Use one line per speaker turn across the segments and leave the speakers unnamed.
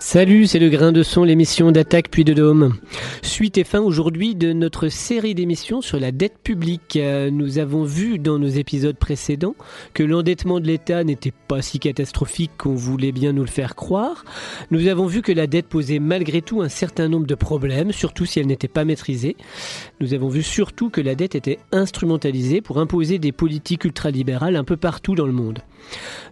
Salut, c'est le grain de son, l'émission d'attaque puis de dôme. Suite et fin aujourd'hui de notre série d'émissions sur la dette publique. Euh, nous avons vu dans nos épisodes précédents que l'endettement de l'État n'était pas si catastrophique qu'on voulait bien nous le faire croire. Nous avons vu que la dette posait malgré tout un certain nombre de problèmes, surtout si elle n'était pas maîtrisée. Nous avons vu surtout que la dette était instrumentalisée pour imposer des politiques ultralibérales un peu partout dans le monde.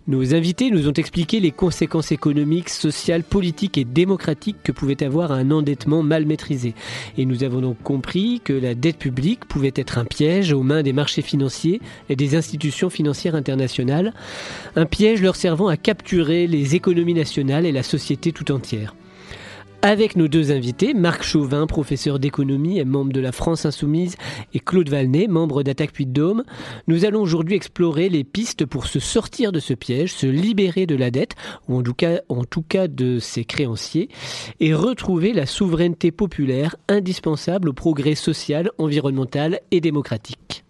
Nos invités nous ont expliqué les conséquences économiques, sociales, politiques et démocratiques que pouvait avoir un endettement mal maîtrisé. Et nous avons donc compris que la dette publique pouvait être un piège aux mains des marchés financiers et des institutions financières internationales, un piège leur servant à capturer les économies nationales et la société tout entière avec nos deux invités, Marc Chauvin, professeur d'économie et membre de la France Insoumise, et Claude Valnet, membre d'Attaque Puy de Dôme. Nous allons aujourd'hui explorer les pistes pour se sortir de ce piège, se libérer de la dette, ou en tout cas, en tout cas de ses créanciers, et retrouver la souveraineté populaire indispensable au progrès social, environnemental et démocratique.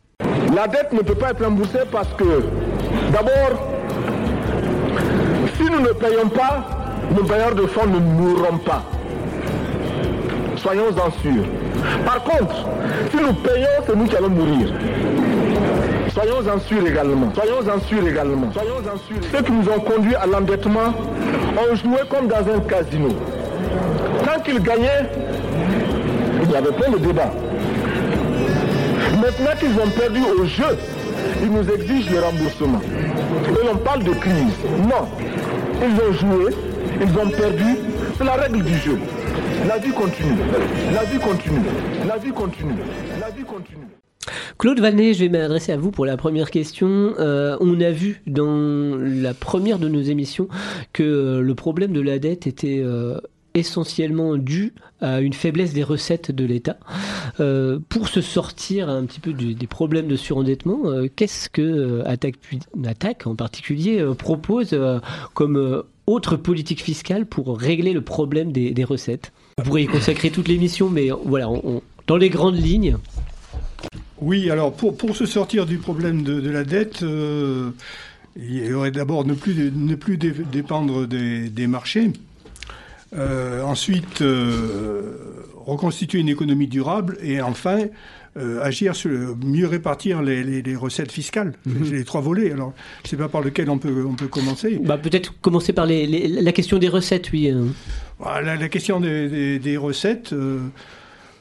La dette ne peut pas être remboursée parce que, d'abord, si nous ne payons pas, nos bailleurs de fonds ne mourront pas soyons-en sûrs. Par contre, si nous payons, c'est nous qui allons mourir. Soyons-en sûrs également. Soyons-en sûrs également. Soyons-en sûrs. Ceux qui nous ont conduits à l'endettement ont joué comme dans un casino. Tant qu'ils gagnaient, il y avait plein de débats. Maintenant qu'ils ont perdu au jeu, ils nous exigent le remboursement. Et on parle de crise. Non. Ils ont joué, ils ont perdu. C'est la règle du jeu. La vie continue. La vie continue. La vie continue. La vie continue.
Claude Valnet, je vais m'adresser à vous pour la première question. Euh, on a vu dans la première de nos émissions que euh, le problème de la dette était euh, essentiellement dû à une faiblesse des recettes de l'État. pour se sortir un petit peu des problèmes de surendettement, qu'est-ce que Attaque, Attaque en particulier propose comme autre politique fiscale pour régler le problème des recettes vous pourriez y consacrer toute l'émission, mais voilà, dans les grandes lignes.
Oui, alors pour, pour se sortir du problème de, la dette, euh, il y aurait d'abord ne plus, ne plus dépendre des, marchés. Euh, ensuite, euh, reconstituer une économie durable et enfin agir sur mieux répartir les, recettes fiscales. Mhm. les trois volets. Alors, je ne sais pas par lequel on peut, on peut commencer.
Bah, Peut-être commencer par la question des recettes, oui.
La, la question des, recettes, euh,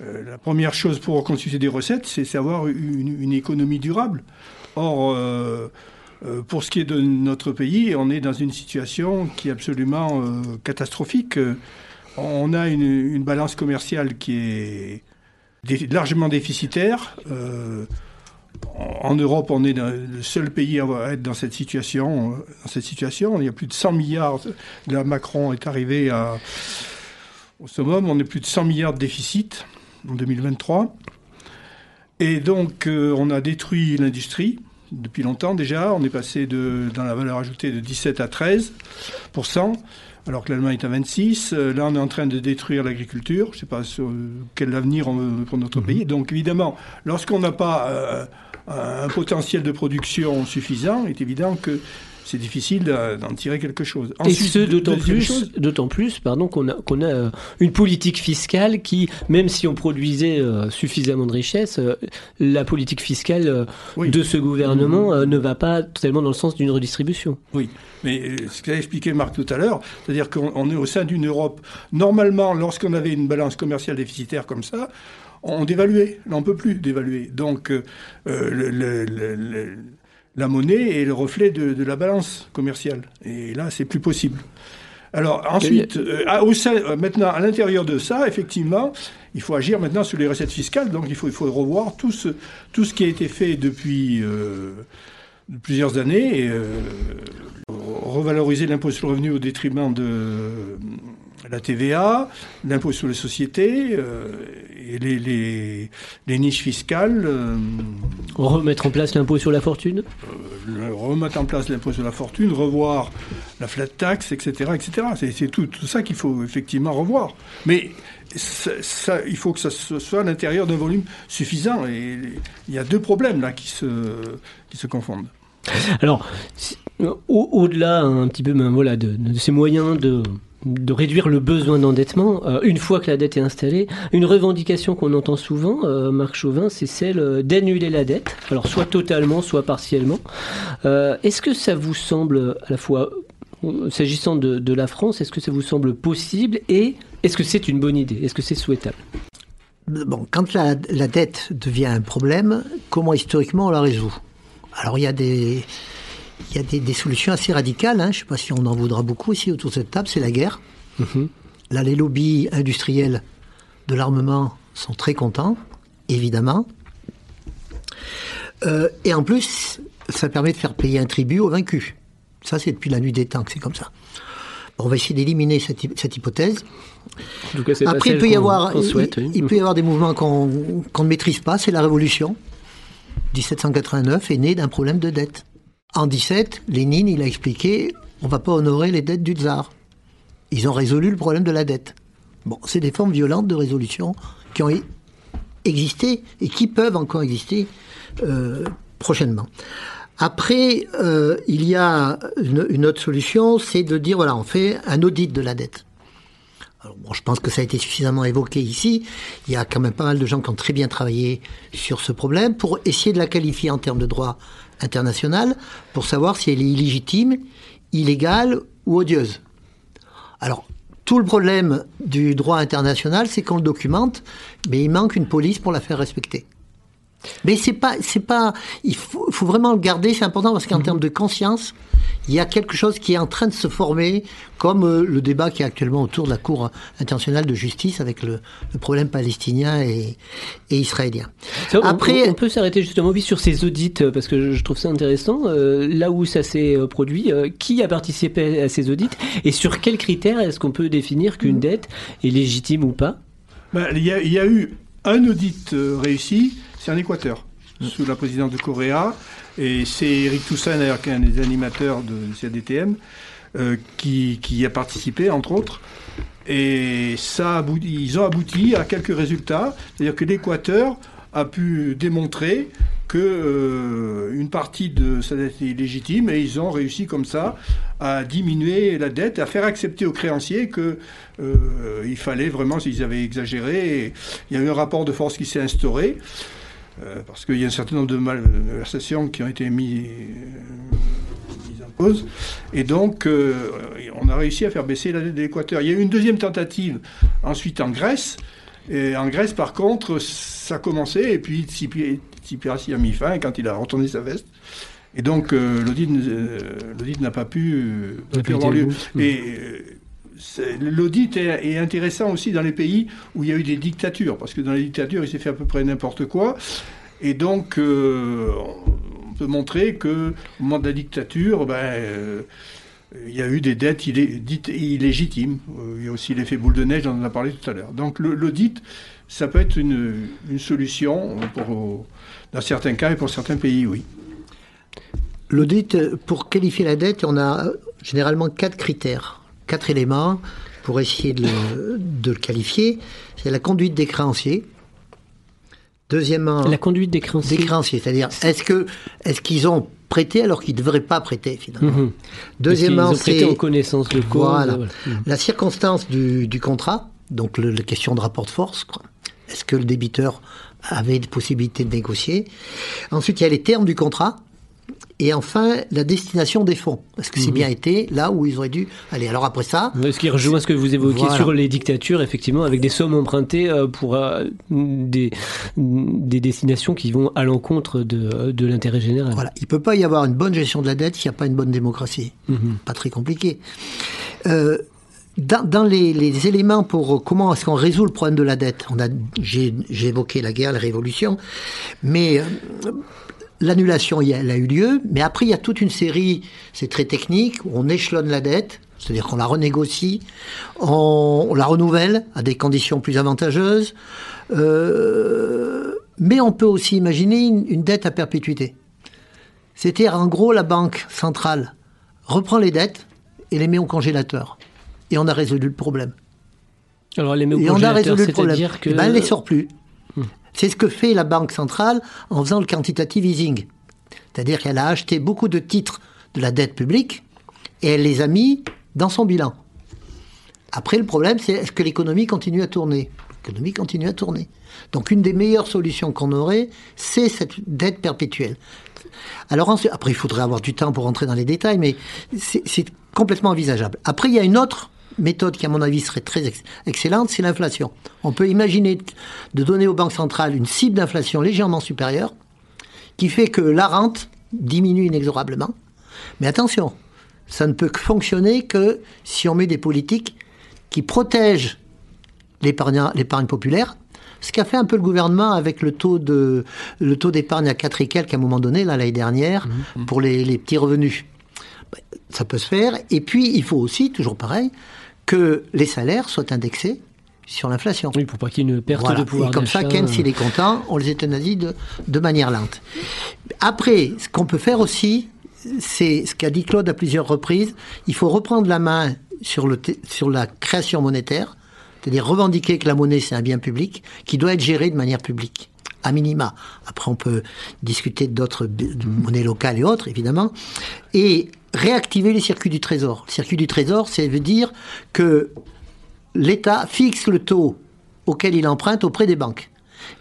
euh, la première chose pour constituer des recettes, c'est savoir une, économie durable. Or, euh, pour ce qui est de notre pays, on est dans une situation qui est absolument catastrophique. On a une, balance commerciale qui est largement déficitaire. En Europe, on est le seul pays à être dans cette situation. Dans cette situation, il y a plus de 100 milliards. Là, Macron est arrivé à, au summum. On est plus de 100 milliards de déficit en 2023. Et donc, euh, on a détruit l'industrie depuis longtemps déjà. On est passé de, dans la valeur ajoutée de 17 à 13 alors que l'Allemagne est à 26. Euh, là, on est en train de détruire l'agriculture. Je ne sais pas sur quel avenir on veut pour notre mhm. pays. Donc, évidemment, lorsqu'on n'a pas euh, un potentiel de production suffisant, il est évident que c'est difficile d'en tirer quelque chose.
et ce, d'autant plus, d'autant plus, pardon, qu'on a, qu'on a euh, une politique fiscale qui, même si on produisait euh, suffisamment de richesses, euh, la politique fiscale de ce gouvernement mmh. ne va pas tellement dans le sens d'une redistribution.
Oui, mais ce qu'a expliqué Marc tout à l'heure, c'est-à-dire qu'on est au sein d'une Europe, normalement, lorsqu'on avait une balance commerciale déficitaire comme ça, on dévaluait. Là, on ne peut plus dévaluer. Donc, le, la monnaie est le reflet de, la balance commerciale. Et là, c'est plus possible. Alors ensuite, euh, au euh, maintenant, à l'intérieur de ça, effectivement, il faut agir maintenant sur les recettes fiscales. Donc il faut, il faut revoir tout ce, tout ce qui a été fait depuis euh, plusieurs années, et, revaloriser l'impôt sur le revenu au détriment de la TVA, l'impôt sur les sociétés et les, les, niches fiscales. Euh,
remettre en place l'impôt sur la fortune?
Euh, Remettre en place l'impôt sur la fortune, revoir la flat tax, etc., etc. C'est tout, tout, ça qu'il faut effectivement revoir. Mais ça, il faut que ça soit à l'intérieur d'un volume suffisant. Et il y a deux problèmes là qui se, qui se confondent.
Alors, au-delà un petit peu ben, voilà, de, ces moyens de, de réduire le besoin d'endettement, euh, une fois que la dette est installée, une revendication qu'on entend souvent, euh, Marc Chauvin, c'est celle euh, d'annuler la dette, alors soit totalement, soit partiellement. est-ce que ça vous semble à la fois, s'agissant de, la France, est-ce que ça vous semble possible et est-ce que c'est une bonne idée? Est-ce que c'est souhaitable?
Bon, quand la, la dette devient un problème, comment historiquement on la résout? Alors il y a des il y a des, solutions assez radicales. Hein. Je ne sais pas si on en voudra beaucoup ici autour de cette table. C'est la guerre. Mhm. Là, les lobbies industriels de l'armement sont très contents, évidemment. Euh, et en plus, ça permet de faire payer un tribut aux vaincus. Ça, c'est depuis la nuit des temps que c'est comme ça. on va essayer d'éliminer cette, hypothèse. Après, il peut y avoir, il, peut y avoir des mouvements qu'on ne maîtrise pas. C'est la Révolution. 1789 est né d'un problème de dette. En 17, Lénine, il a expliqué, on va pas honorer les dettes du tsar. Ils ont résolu le problème de la dette. Bon, c'est des formes violentes de résolution qui ont existé et qui peuvent encore exister euh, prochainement. Après, euh, il y a une, autre solution, c'est de dire voilà, on fait un audit de la dette. Alors, bon, je pense que ça a été suffisamment évoqué ici. Il y a quand même pas mal de gens qui ont très bien travaillé sur ce problème pour essayer de la qualifier en termes de droit internationale pour savoir si elle est illégitime, illégale ou odieuse. Alors, tout le problème du droit international, c'est qu'on le documente, mais il manque une police pour la faire respecter. Mais c'est pas, c'est pas, il faut, faut, vraiment le garder, c'est important parce qu'en mhm. termes de conscience, il y a quelque chose qui est en train de se former, comme euh, le débat qui est actuellement autour de la Cour internationale de justice avec le, le problème palestinien et, et israélien.
Après, on, peut s'arrêter justement sur ces audits euh, parce que je trouve ça intéressant. Euh, là où ça s'est produit, qui a participé à ces audits et sur quels critères est-ce qu'on peut définir qu'une mhm. dette est légitime ou pas?
Ben, y il y a eu un audit réussi c'est en Équateur, sous la présidence de Correa. Et c'est Eric Toussaint, d'ailleurs, qui est un des animateurs de CADTM, euh, qui, a participé, entre autres. Et ça ils ont abouti à quelques résultats. C'est-à-dire que l'Équateur a pu démontrer que euh, une partie de sa dette est légitime et ils ont réussi comme ça à diminuer la dette, à faire accepter aux créanciers que euh, il fallait vraiment, s'ils avaient exagéré, il y a eu un rapport de force qui s'est instauré. Euh, parce qu'il y a un certain nombre de malversations qui ont été mises en cause. Et donc, euh, on a réussi à faire baisser la dette de l'Équateur. Il y a eu une deuxième tentative ensuite en Grèce. Et en Grèce, par contre, ça a commencé, et puis Tsipras a mis fin quand il a retourné sa veste. Et donc, euh, l'audit n'a pas pu, avoir lieu. Et l'audit est, intéressant aussi dans les pays où il y a eu des dictatures, parce que dans les dictatures, il s'est fait à peu près n'importe quoi. Et donc, euh, on peut montrer que au moment de la dictature, ben, euh, il y a eu des dettes dites illégitimes. Euh, il y a aussi l'effet boule de neige, on en a parlé tout à l'heure. Donc, l'audit, ça peut être une, solution dans certains cas et pour certains pays, oui.
L'audit, pour qualifier la dette, on a généralement quatre critères quatre éléments pour essayer de le, qualifier. C'est la conduite des créanciers.
Deuxièmement, la conduite des créanciers.
Des créanciers, c'est-à-dire est-ce que est-ce qu'ils ont prêté alors qu'ils ne devraient pas prêter finalement. Mhm.
Deuxièmement, c'est en connaissance de cause. Voilà.
La circonstance du, contrat, donc la question de rapport de force. Est-ce que le débiteur avait des possibilités de négocier? Ensuite, il y a les termes du contrat. Et enfin, la destination des fonds. Est-ce que c'est mhm. bien été là où ils auraient dû aller Alors après ça...
Ce qui rejoint ce que vous évoquiez sur les dictatures, effectivement, avec des sommes empruntées euh, pour euh, des, des destinations qui vont à l'encontre de, de l'intérêt général.
Voilà. Il ne peut pas y avoir une bonne gestion de la dette s'il n'y a pas une bonne démocratie. Mhm. Pas très compliqué. Euh, dans, dans les, les, éléments pour comment est-ce qu'on résout le problème de la dette, on a, j'ai, évoqué la guerre, la révolution, mais l'annulation, elle a eu lieu, mais après, il y a toute une série, c'est très technique, où on échelonne la dette, c'est-à-dire qu'on la renégocie, on, la renouvelle à des conditions plus avantageuses, euh, mais on peut aussi imaginer une, dette à perpétuité. C'est-à-dire, en gros, la banque centrale reprend les dettes et les met au congélateur. Et on a résolu le problème.
Alors, elle les met au et on a résolu le problème. Que...
Eh ben, elle ne les sort plus. C'est ce que fait la Banque centrale en faisant le quantitative easing. C'est-à-dire qu'elle a acheté beaucoup de titres de la dette publique et elle les a mis dans son bilan. Après, le problème, c'est est-ce que l'économie continue à tourner? L'économie continue à tourner. Donc, une des meilleures solutions qu'on aurait, c'est cette dette perpétuelle. Alors, après, il faudrait avoir du temps pour rentrer dans les détails, mais c'est complètement envisageable. Après, il y a une autre méthode qui, à mon avis, serait très excellente, c'est l'inflation. On peut imaginer de donner aux banques centrales une cible d'inflation légèrement supérieure, qui fait que la rente diminue inexorablement. Mais attention, ça ne peut que fonctionner que si on met des politiques qui protègent l'épargne populaire, ce qu'a fait un peu le gouvernement avec le taux de le taux d'épargne à 4 et quelques à un moment donné, l'année dernière, mmh, mmh. pour les, petits revenus. Ça peut se faire. Et puis, il faut aussi, toujours pareil, que les salaires soient indexés sur l'inflation.
Oui, pour pas qu'il y ait une perte de pouvoir
Et comme ça, Ken, s'il est content, on les euthanasie de, de manière lente. Après, ce qu'on peut faire aussi, c'est ce qu'a dit Claude à plusieurs reprises, il faut reprendre la main sur, le sur la création monétaire, c'est-à-dire revendiquer que la monnaie c'est un bien public qui doit être géré de manière publique, à minima. Après, on peut discuter d'autres monnaies locales et autres, évidemment, et réactiver les circuits du trésor. Le circuit du trésor, ça veut dire que l'État fixe le taux auquel il emprunte auprès des banques.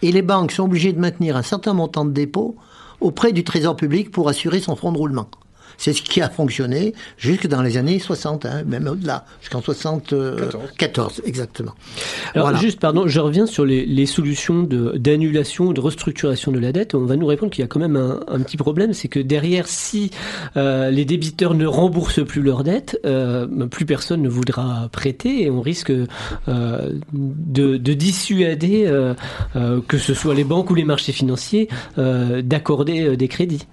Et les banques sont obligées de maintenir un certain montant de dépôt auprès du Trésor public pour assurer son fonds de roulement. C'est ce qui a fonctionné jusque dans les années 60, hein, même au-delà, jusqu'en 74, exactement.
Alors juste, pardon, je reviens sur les, solutions d'annulation, de, de, restructuration de la dette. On va nous répondre qu'il y a quand même un, petit problème, c'est que derrière, si euh, les débiteurs ne remboursent plus leur dette, euh, plus personne ne voudra prêter et on risque euh, de, de, dissuader, que ce soit les banques ou les marchés financiers, d'accorder des crédits.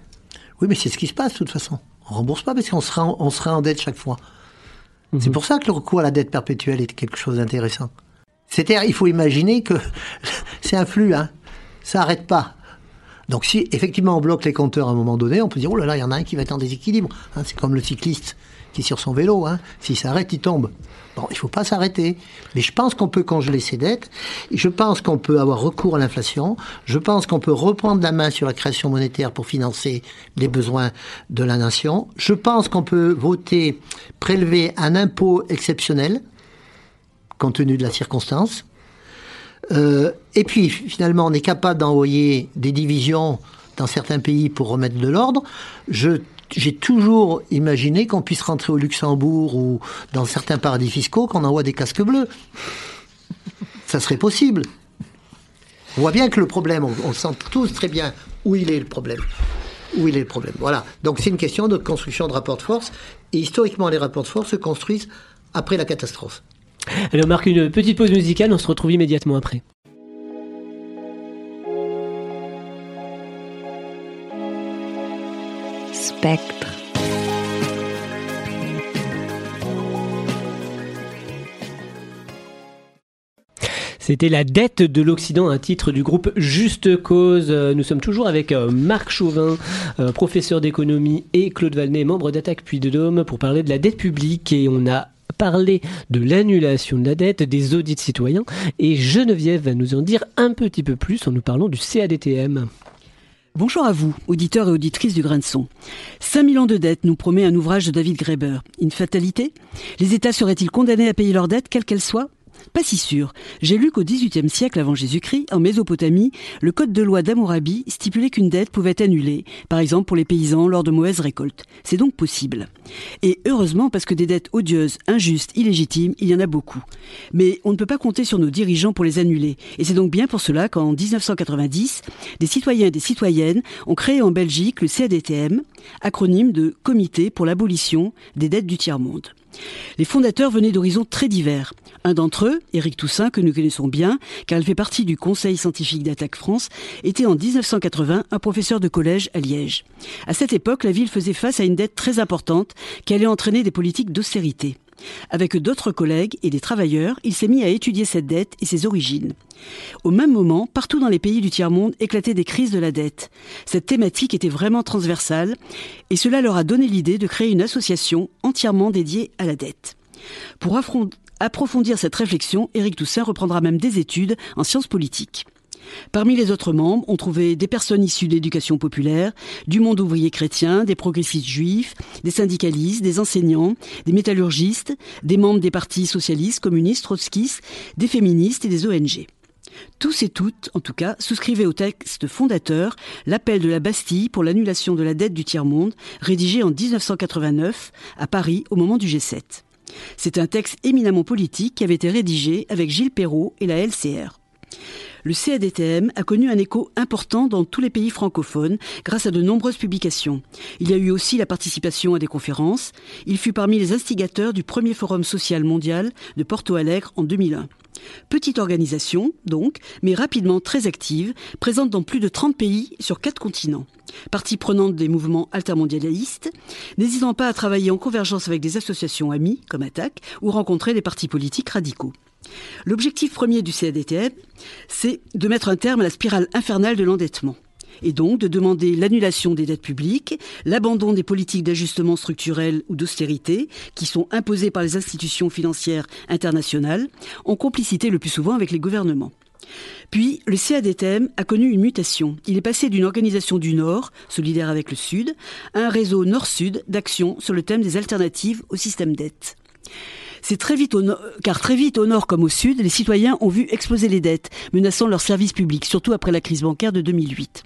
Oui, mais c'est ce qui se passe de toute façon. On rembourse pas parce qu'on sera, en, on sera en dette chaque fois. C'est mhm. pour ça que le recours à la dette perpétuelle est quelque chose d'intéressant. C'est-à-dire, il faut imaginer que c'est un flux, hein. Ça n'arrête pas. Donc si effectivement on bloque les compteurs à un moment donné, on peut dire, oh là là, il y en a un qui va être en déséquilibre. Hein. c'est comme le cycliste qui est sur son vélo. Hein. S'il s'arrête, il tombe. Bon, il ne faut pas s'arrêter. Mais je pense qu'on peut congeler ses dettes. Je pense qu'on peut avoir recours à l'inflation. Je pense qu'on peut reprendre la main sur la création monétaire pour financer les besoins de la nation. Je pense qu'on peut voter, prélever un impôt exceptionnel, compte tenu de la circonstance. Euh, et puis, finalement, on est capable d'envoyer des divisions dans certains pays pour remettre de l'ordre. Je j'ai toujours imaginé qu'on puisse rentrer au Luxembourg ou dans certains paradis fiscaux qu'on envoie des casques bleus. Ça serait possible. On voit bien que le problème, on, sent tous très bien où il est le problème. Où il est le problème. Voilà. Donc c'est une question de construction de rapports de force. Et historiquement, les rapports de force se construisent après la catastrophe.
Alors on marque une petite pause musicale, on se retrouve immédiatement après. C'était la dette de l'Occident, un titre du groupe Juste Cause. Nous sommes toujours avec euh, Marc Chauvin, euh, professeur d'économie, et Claude Valnet, membre d'Attaque Puy de Dôme, pour parler de la dette publique. Et on a parlé de l'annulation de la dette, des audits citoyens. Et Geneviève va nous en dire un petit peu plus en nous parlant du CADTM.
Bonjour à vous, auditeurs et auditrices du Grain de Son. 5000 ans de dette nous promet un ouvrage de David Graeber. Une fatalité? Les États seraient-ils condamnés à payer leurs dettes, quelles qu'elles soient pas si sûr. J'ai lu qu'au XVIIIe siècle avant Jésus-Christ, en Mésopotamie, le code de loi d'Amourabi stipulait qu'une dette pouvait être annulée, par exemple pour les paysans lors de mauvaises récoltes. C'est donc possible. Et heureusement parce que des dettes odieuses, injustes, illégitimes, il y en a beaucoup. Mais on ne peut pas compter sur nos dirigeants pour les annuler. Et c'est donc bien pour cela qu'en 1990, des citoyens et des citoyennes ont créé en Belgique le CADTM, acronyme de Comité pour l'abolition des dettes du tiers-monde. Les fondateurs venaient d'horizons très divers. Un d'entre eux, Éric Toussaint, que nous connaissons bien, car il fait partie du Conseil scientifique d'Attaque France, était en 1980 un professeur de collège à Liège. À cette époque, la ville faisait face à une dette très importante qui allait entraîner des politiques d'austérité. Avec d'autres collègues et des travailleurs, il s'est mis à étudier cette dette et ses origines. Au même moment, partout dans les pays du tiers-monde éclataient des crises de la dette. Cette thématique était vraiment transversale et cela leur a donné l'idée de créer une association entièrement dédiée à la dette. Pour approfondir cette réflexion, Éric Toussaint reprendra même des études en sciences politiques. Parmi les autres membres, on trouvait des personnes issues de l'éducation populaire, du monde ouvrier chrétien, des progressistes juifs, des syndicalistes, des enseignants, des métallurgistes, des membres des partis socialistes, communistes, trotskistes, des féministes et des ONG. Tous et toutes, en tout cas, souscrivaient au texte fondateur, l'appel de la Bastille pour l'annulation de la dette du tiers-monde, rédigé en 1989 à Paris au moment du G7. C'est un texte éminemment politique qui avait été rédigé avec Gilles Perrault et la LCR le CADTM a connu un écho important dans tous les pays francophones grâce à de nombreuses publications. Il y a eu aussi la participation à des conférences. Il fut parmi les instigateurs du premier forum social mondial de Porto Alegre en 2001. Petite organisation, donc, mais rapidement très active, présente dans plus de 30 pays sur quatre continents. Partie prenante des mouvements altermondialistes, n'hésitant pas à travailler en convergence avec des associations amies, comme ATTAC, ou rencontrer des partis politiques radicaux. L'objectif premier du CADTM, c'est de mettre un terme à la spirale infernale de l'endettement et donc de demander l'annulation des dettes publiques, l'abandon des politiques d'ajustement structurel ou d'austérité qui sont imposées par les institutions financières internationales, en complicité le plus souvent avec les gouvernements. Puis, le CADTM a connu une mutation. Il est passé d'une organisation du Nord, solidaire avec le Sud, à un réseau Nord-Sud d'action sur le thème des alternatives au système dette. C'est très vite au nord, car très vite au nord comme au sud, les citoyens ont vu exploser les dettes, menaçant leurs services publics, surtout après la crise bancaire de 2008.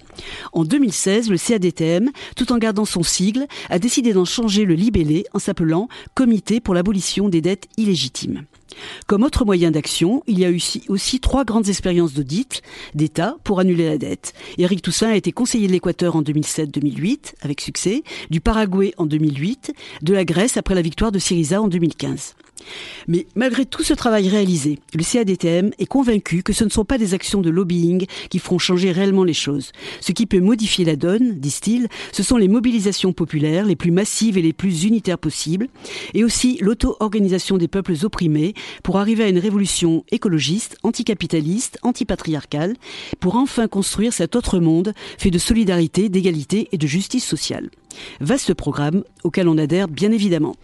En 2016, le CADTM, tout en gardant son sigle, a décidé d'en changer le libellé en s'appelant Comité pour l'abolition des dettes illégitimes. Comme autre moyen d'action, il y a eu aussi trois grandes expériences d'audit d'État pour annuler la dette. Éric Toussaint a été conseiller de l'Équateur en 2007-2008, avec succès, du Paraguay en 2008, de la Grèce après la victoire de Syriza en 2015. Mais malgré tout ce travail réalisé, le CADTM est convaincu que ce ne sont pas des actions de lobbying qui feront changer réellement les choses. Ce qui peut modifier la donne, disent-ils, ce sont les mobilisations populaires les plus massives et les plus unitaires possibles, et aussi l'auto-organisation des peuples opprimés pour arriver à une révolution écologiste, anticapitaliste, antipatriarcale, pour enfin construire cet autre monde fait de solidarité, d'égalité et de justice sociale. Vaste programme auquel on adhère bien évidemment.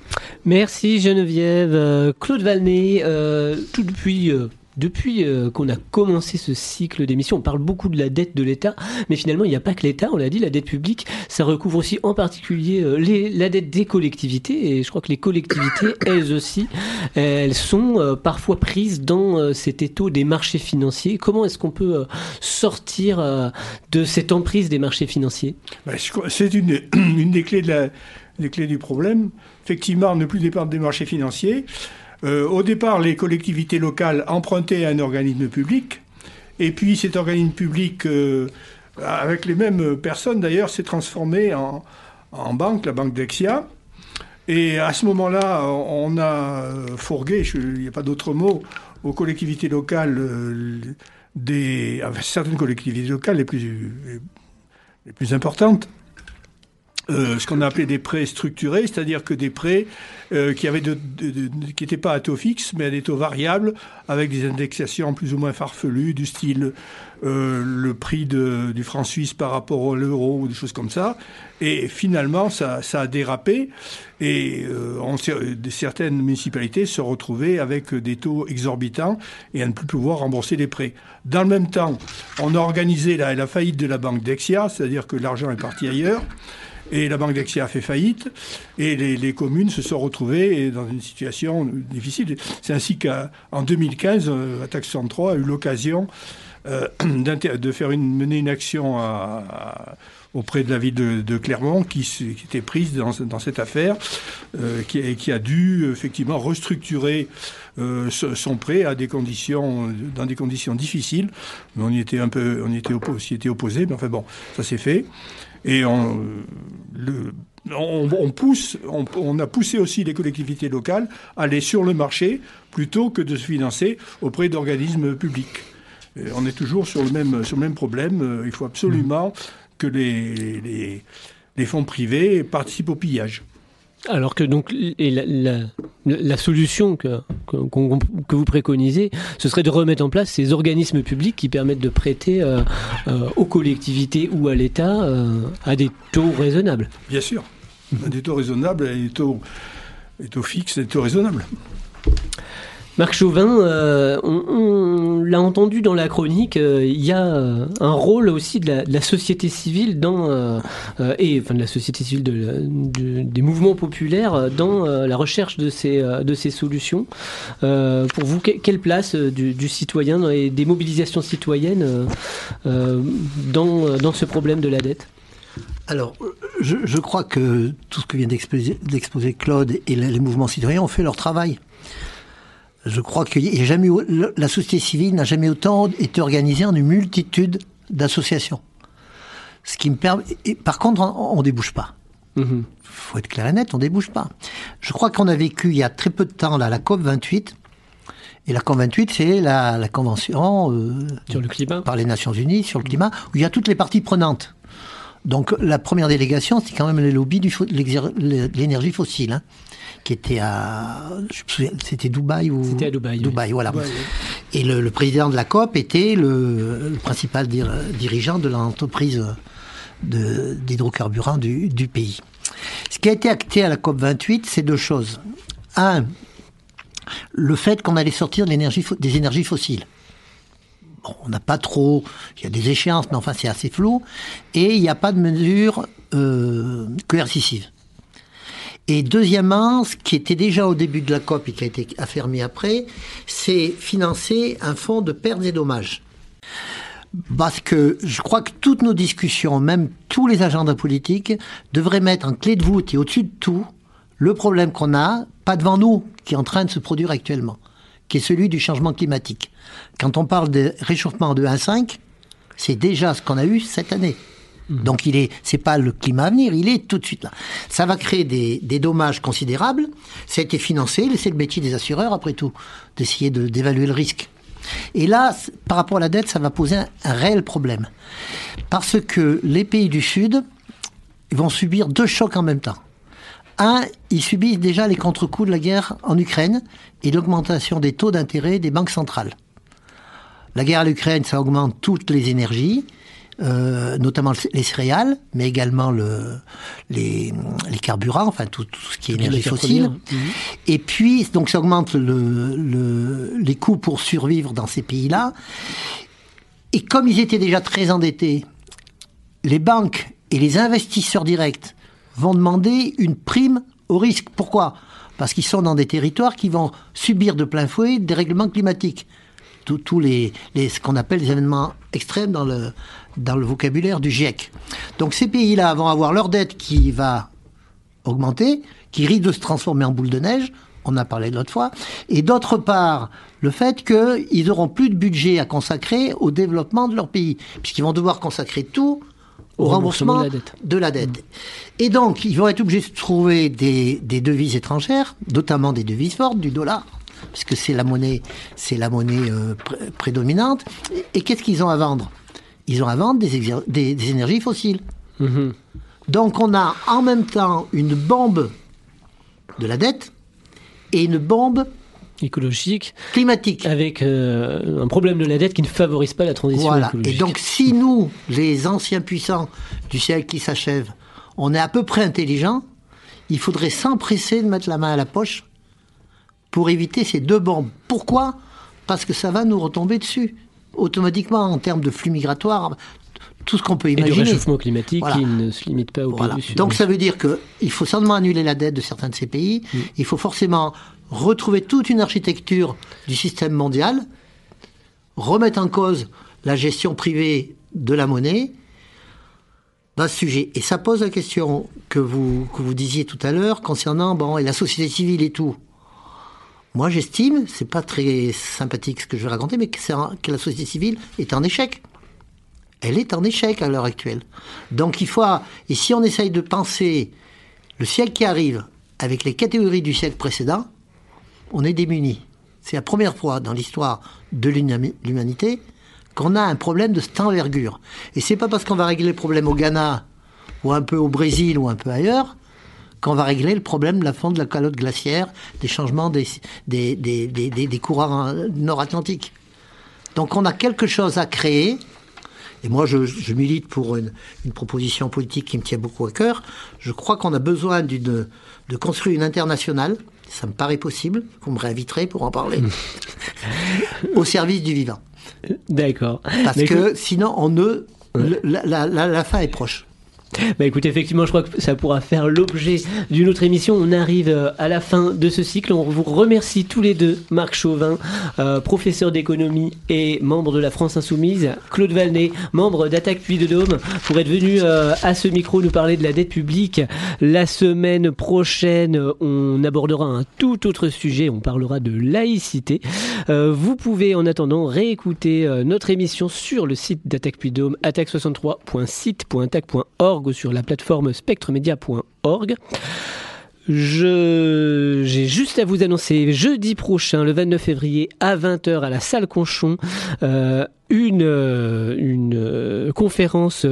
Merci Geneviève. Euh, Claude Valnet, euh, tout depuis depuis euh, qu'on a commencé ce cycle d'émissions, on parle beaucoup de la dette de l'État, mais finalement, il n'y a pas que l'État, on l'a dit, la dette publique, ça recouvre aussi en particulier euh, les, la dette des collectivités, et je crois que les collectivités, elles aussi, elles sont euh, parfois prises dans cet étau des marchés financiers. Comment est-ce qu'on peut sortir de cette emprise des marchés financiers?
Bah, C'est une, une des clés, de la, des clés du problème. Effectivement, ne plus dépendre des marchés financiers. Euh, au départ, les collectivités locales empruntaient à un organisme public, et puis cet organisme public, euh, avec les mêmes personnes d'ailleurs, s'est transformé en, banque, la banque Dexia. Et à ce moment-là, on a fourgué, il n'y a pas d'autre mot, aux collectivités locales, euh, certaines collectivités locales les plus importantes, euh, ce qu'on a appelé des prêts structurés, c'est-à-dire que des prêts euh, qui avaient de, qui n'étaient pas à taux fixe, mais à des taux variables, avec des indexations plus ou moins farfelues, du style euh, le prix de, du franc suisse par rapport à l'euro ou des choses comme ça. Et finalement, ça, ça a dérapé et on, certaines municipalités se retrouvaient avec des taux exorbitants et à ne plus pouvoir rembourser les prêts. Dans le même temps, on a organisé la, la faillite de la banque Dexia, c'est-à-dire que l'argent est parti ailleurs et la Banque d'Axia a fait faillite, et les, communes se sont retrouvées dans une situation difficile. C'est ainsi qu'en 2015, euh, Attaque 63 a eu l'occasion euh, de faire mener une action auprès de la ville de, Clermont qui, était prise dans, cette affaire, euh, qui, qui, a dû effectivement restructurer son prêt à des conditions, dans des conditions difficiles. On y était un peu, on était, était opposé, mais enfin bon, ça s'est fait. Et on, le, on, pousse, on, a poussé aussi les collectivités locales à aller sur le marché plutôt que de se financer auprès d'organismes publics. on est toujours sur le même, sur le même problème. Euh, il faut absolument que les, les, les fonds privés participent au pillage.
Alors que donc la, solution que, vous préconisez, ce serait de remettre en place ces organismes publics qui permettent de prêter euh, euh, aux collectivités ou à l'État euh, à des taux raisonnables.
Bien sûr, à des taux raisonnables, à des taux, des taux fixes, des taux raisonnables.
Marc Chauvin, euh, on, l'a entendu dans la chronique, euh, il y a euh, un rôle aussi de la, société civile dans et enfin de la société civile des mouvements populaires dans la recherche de ces de ces solutions. pour vous, quelle place du, citoyen dans les, des mobilisations citoyennes dans dans ce problème de la dette?
Alors, je, crois que tout ce que vient d'exposer Claude et les mouvements citoyens ont fait leur travail. Je crois que jamais la société civile n'a jamais autant été organisée en une multitude d'associations. Ce qui me permet. par contre, on, ne débouche pas. Il mm-hmm. faut être clair et net, on débouche pas. Je crois qu'on a vécu il y a très peu de temps là la COP 28. Et la COP 28, c'est la, convention euh,
sur le climat
par les Nations Unies sur le climat, où il y a toutes les parties prenantes. Donc la première délégation, c'est quand même les lobbies de l'énergie fossile. Hein qui était à, c'était Dubaï ou
C'était à Dubaï.
Dubaï, voilà. Et le, président de la COP était le, principal dirigeant de l'entreprise d'hydrocarbures du, du pays. Ce qui a été acté à la COP 28, c'est deux choses. Un, le fait qu'on allait sortir de des énergies fossiles. Bon, on n'a pas trop, il y a des échéances, mais enfin c'est assez flou, et il n'y a pas de mesures euh, coercitives. Et deuxièmement, ce qui était déjà au début de la COP et qui a été affermi après, c'est financer un fonds de pertes et dommages. Parce que je crois que toutes nos discussions, même tous les agendas politiques, devraient mettre en clé de voûte et au-dessus de tout le problème qu'on a, pas devant nous, qui est en train de se produire actuellement, qui est celui du changement climatique. Quand on parle de réchauffement de 1,5, c'est déjà ce qu'on a eu cette année. Mhm. Donc il est, c'est pas le climat à venir, il est tout de suite là. Ça va créer des, dommages considérables. Ça a été financé, c'est le métier des assureurs après tout, d'essayer de, d'évaluer le risque. Et là, par rapport à la dette, ça va poser un, réel problème. Parce que les pays du Sud vont subir deux chocs en même temps. Un, ils subissent déjà les contre-coups de la guerre en Ukraine et l'augmentation des taux d'intérêt des banques centrales. La guerre à l'Ukraine, ça augmente toutes les énergies. Euh, notamment les céréales, mais également le, les, les carburants, enfin tout, tout ce qui est énergie fossile. Mhm. Et puis, donc ça augmente le, le, les coûts pour survivre dans ces pays-là. Et comme ils étaient déjà très endettés, les banques et les investisseurs directs vont demander une prime au risque. Pourquoi? Parce qu'ils sont dans des territoires qui vont subir de plein fouet des règlements climatiques tous les, les, ce qu'on appelle les événements extrêmes dans le, dans le vocabulaire du GIEC. Donc ces pays-là vont avoir leur dette qui va augmenter, qui risque de se transformer en boule de neige, on a parlé de l'autre fois, et d'autre part, le fait qu'ils n'auront plus de budget à consacrer au développement de leur pays, puisqu'ils vont devoir consacrer tout au, remboursement, de la dette. De la dette. Et donc, ils vont être obligés de trouver des, des devises étrangères, notamment des devises fortes, du dollar, puisque c'est la monnaie, c'est la monnaie euh, prédominante. Et, qu'est-ce qu'ils ont à vendre? Ils ont à vendre des, des, énergies fossiles. Mhm. Donc on a en même temps une bombe de la dette et une bombe
écologique,
climatique,
avec euh, un problème de la dette qui ne favorise pas la transition voilà.
Et donc si nous, les anciens puissants du siècle qui s'achève, on est à peu près intelligents, il faudrait s'empresser de mettre la main à la poche pour éviter ces deux bombes. Pourquoi? Parce que ça va nous retomber dessus automatiquement en termes de flux migratoires, tout ce qu'on peut imaginer.
Et du réchauffement climatique qui ne se limite pas au
voilà. Donc ça veut dire qu'il faut seulement annuler la dette de certains de ces pays. Mm. Il faut forcément retrouver toute une architecture du système mondial, remettre en cause la gestion privée de la monnaie dans ce sujet. Et ça pose la question que vous, que vous disiez tout à l'heure concernant bon, et la société civile et tout. Moi, j'estime, c'est pas très sympathique ce que je vais raconter, mais que, la société civile est en échec. Elle est en échec à l'heure actuelle. Donc il faut, et si on essaye de penser le siècle qui arrive avec les catégories du siècle précédent, on est démuni. C'est la première fois dans l'histoire de l'humanité qu'on a un problème de cette envergure. Et c'est pas parce qu'on va régler le problème au Ghana, ou un peu au Brésil, ou un peu ailleurs, qu'on va régler le problème de la fonte de la calotte glaciaire, des changements des, des, des, des, des courants nord-atlantiques. Donc on a quelque chose à créer. Et moi, je, je milite pour une, une, proposition politique qui me tient beaucoup à cœur. Je crois qu'on a besoin d'une, de construire une internationale. Ça me paraît possible. Vous me réinviterez pour en parler. au service du vivant.
D'accord.
Parce que sinon, on ne, la, la, la fin est proche.
Bah écoute, effectivement, je crois que ça pourra faire l'objet d'une autre émission. On arrive euh, à la fin de ce cycle. On vous remercie tous les deux, Marc Chauvin, euh, professeur d'économie et membre de la France Insoumise, Claude Valnet, membre d'Attaque Puy de Dôme, pour être venu euh, à ce micro nous parler de la dette publique. La semaine prochaine, on abordera un tout autre sujet. On parlera de laïcité. vous pouvez en attendant réécouter notre émission sur le site d'Attaque Puy de Dôme, attaque63.site.attaque.org sur la plateforme spectremedia.org. Je, j'ai juste à vous annoncer jeudi prochain, le 29 février, à 20h à la salle Conchon, euh, une, euh, euh, conférence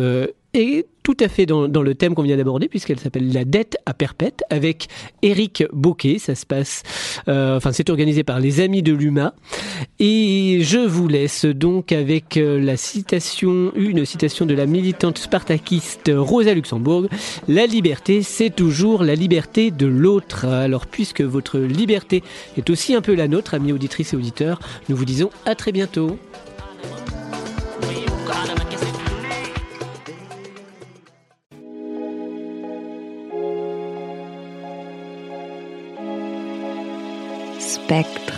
et tout à fait dans, le thème qu'on vient d'aborder, puisqu'elle s'appelle La dette à perpète, avec Eric Boquet. Ça se passe, euh, enfin, c'est organisé par les Amis de l'UMA. Et je vous laisse donc avec euh, la citation, une citation de la militante spartakiste Rosa Luxembourg. La liberté, c'est toujours la liberté de l'autre. Alors, puisque votre liberté est aussi un peu la nôtre, amis auditrices et auditeurs, nous vous disons à très bientôt.
Spectre.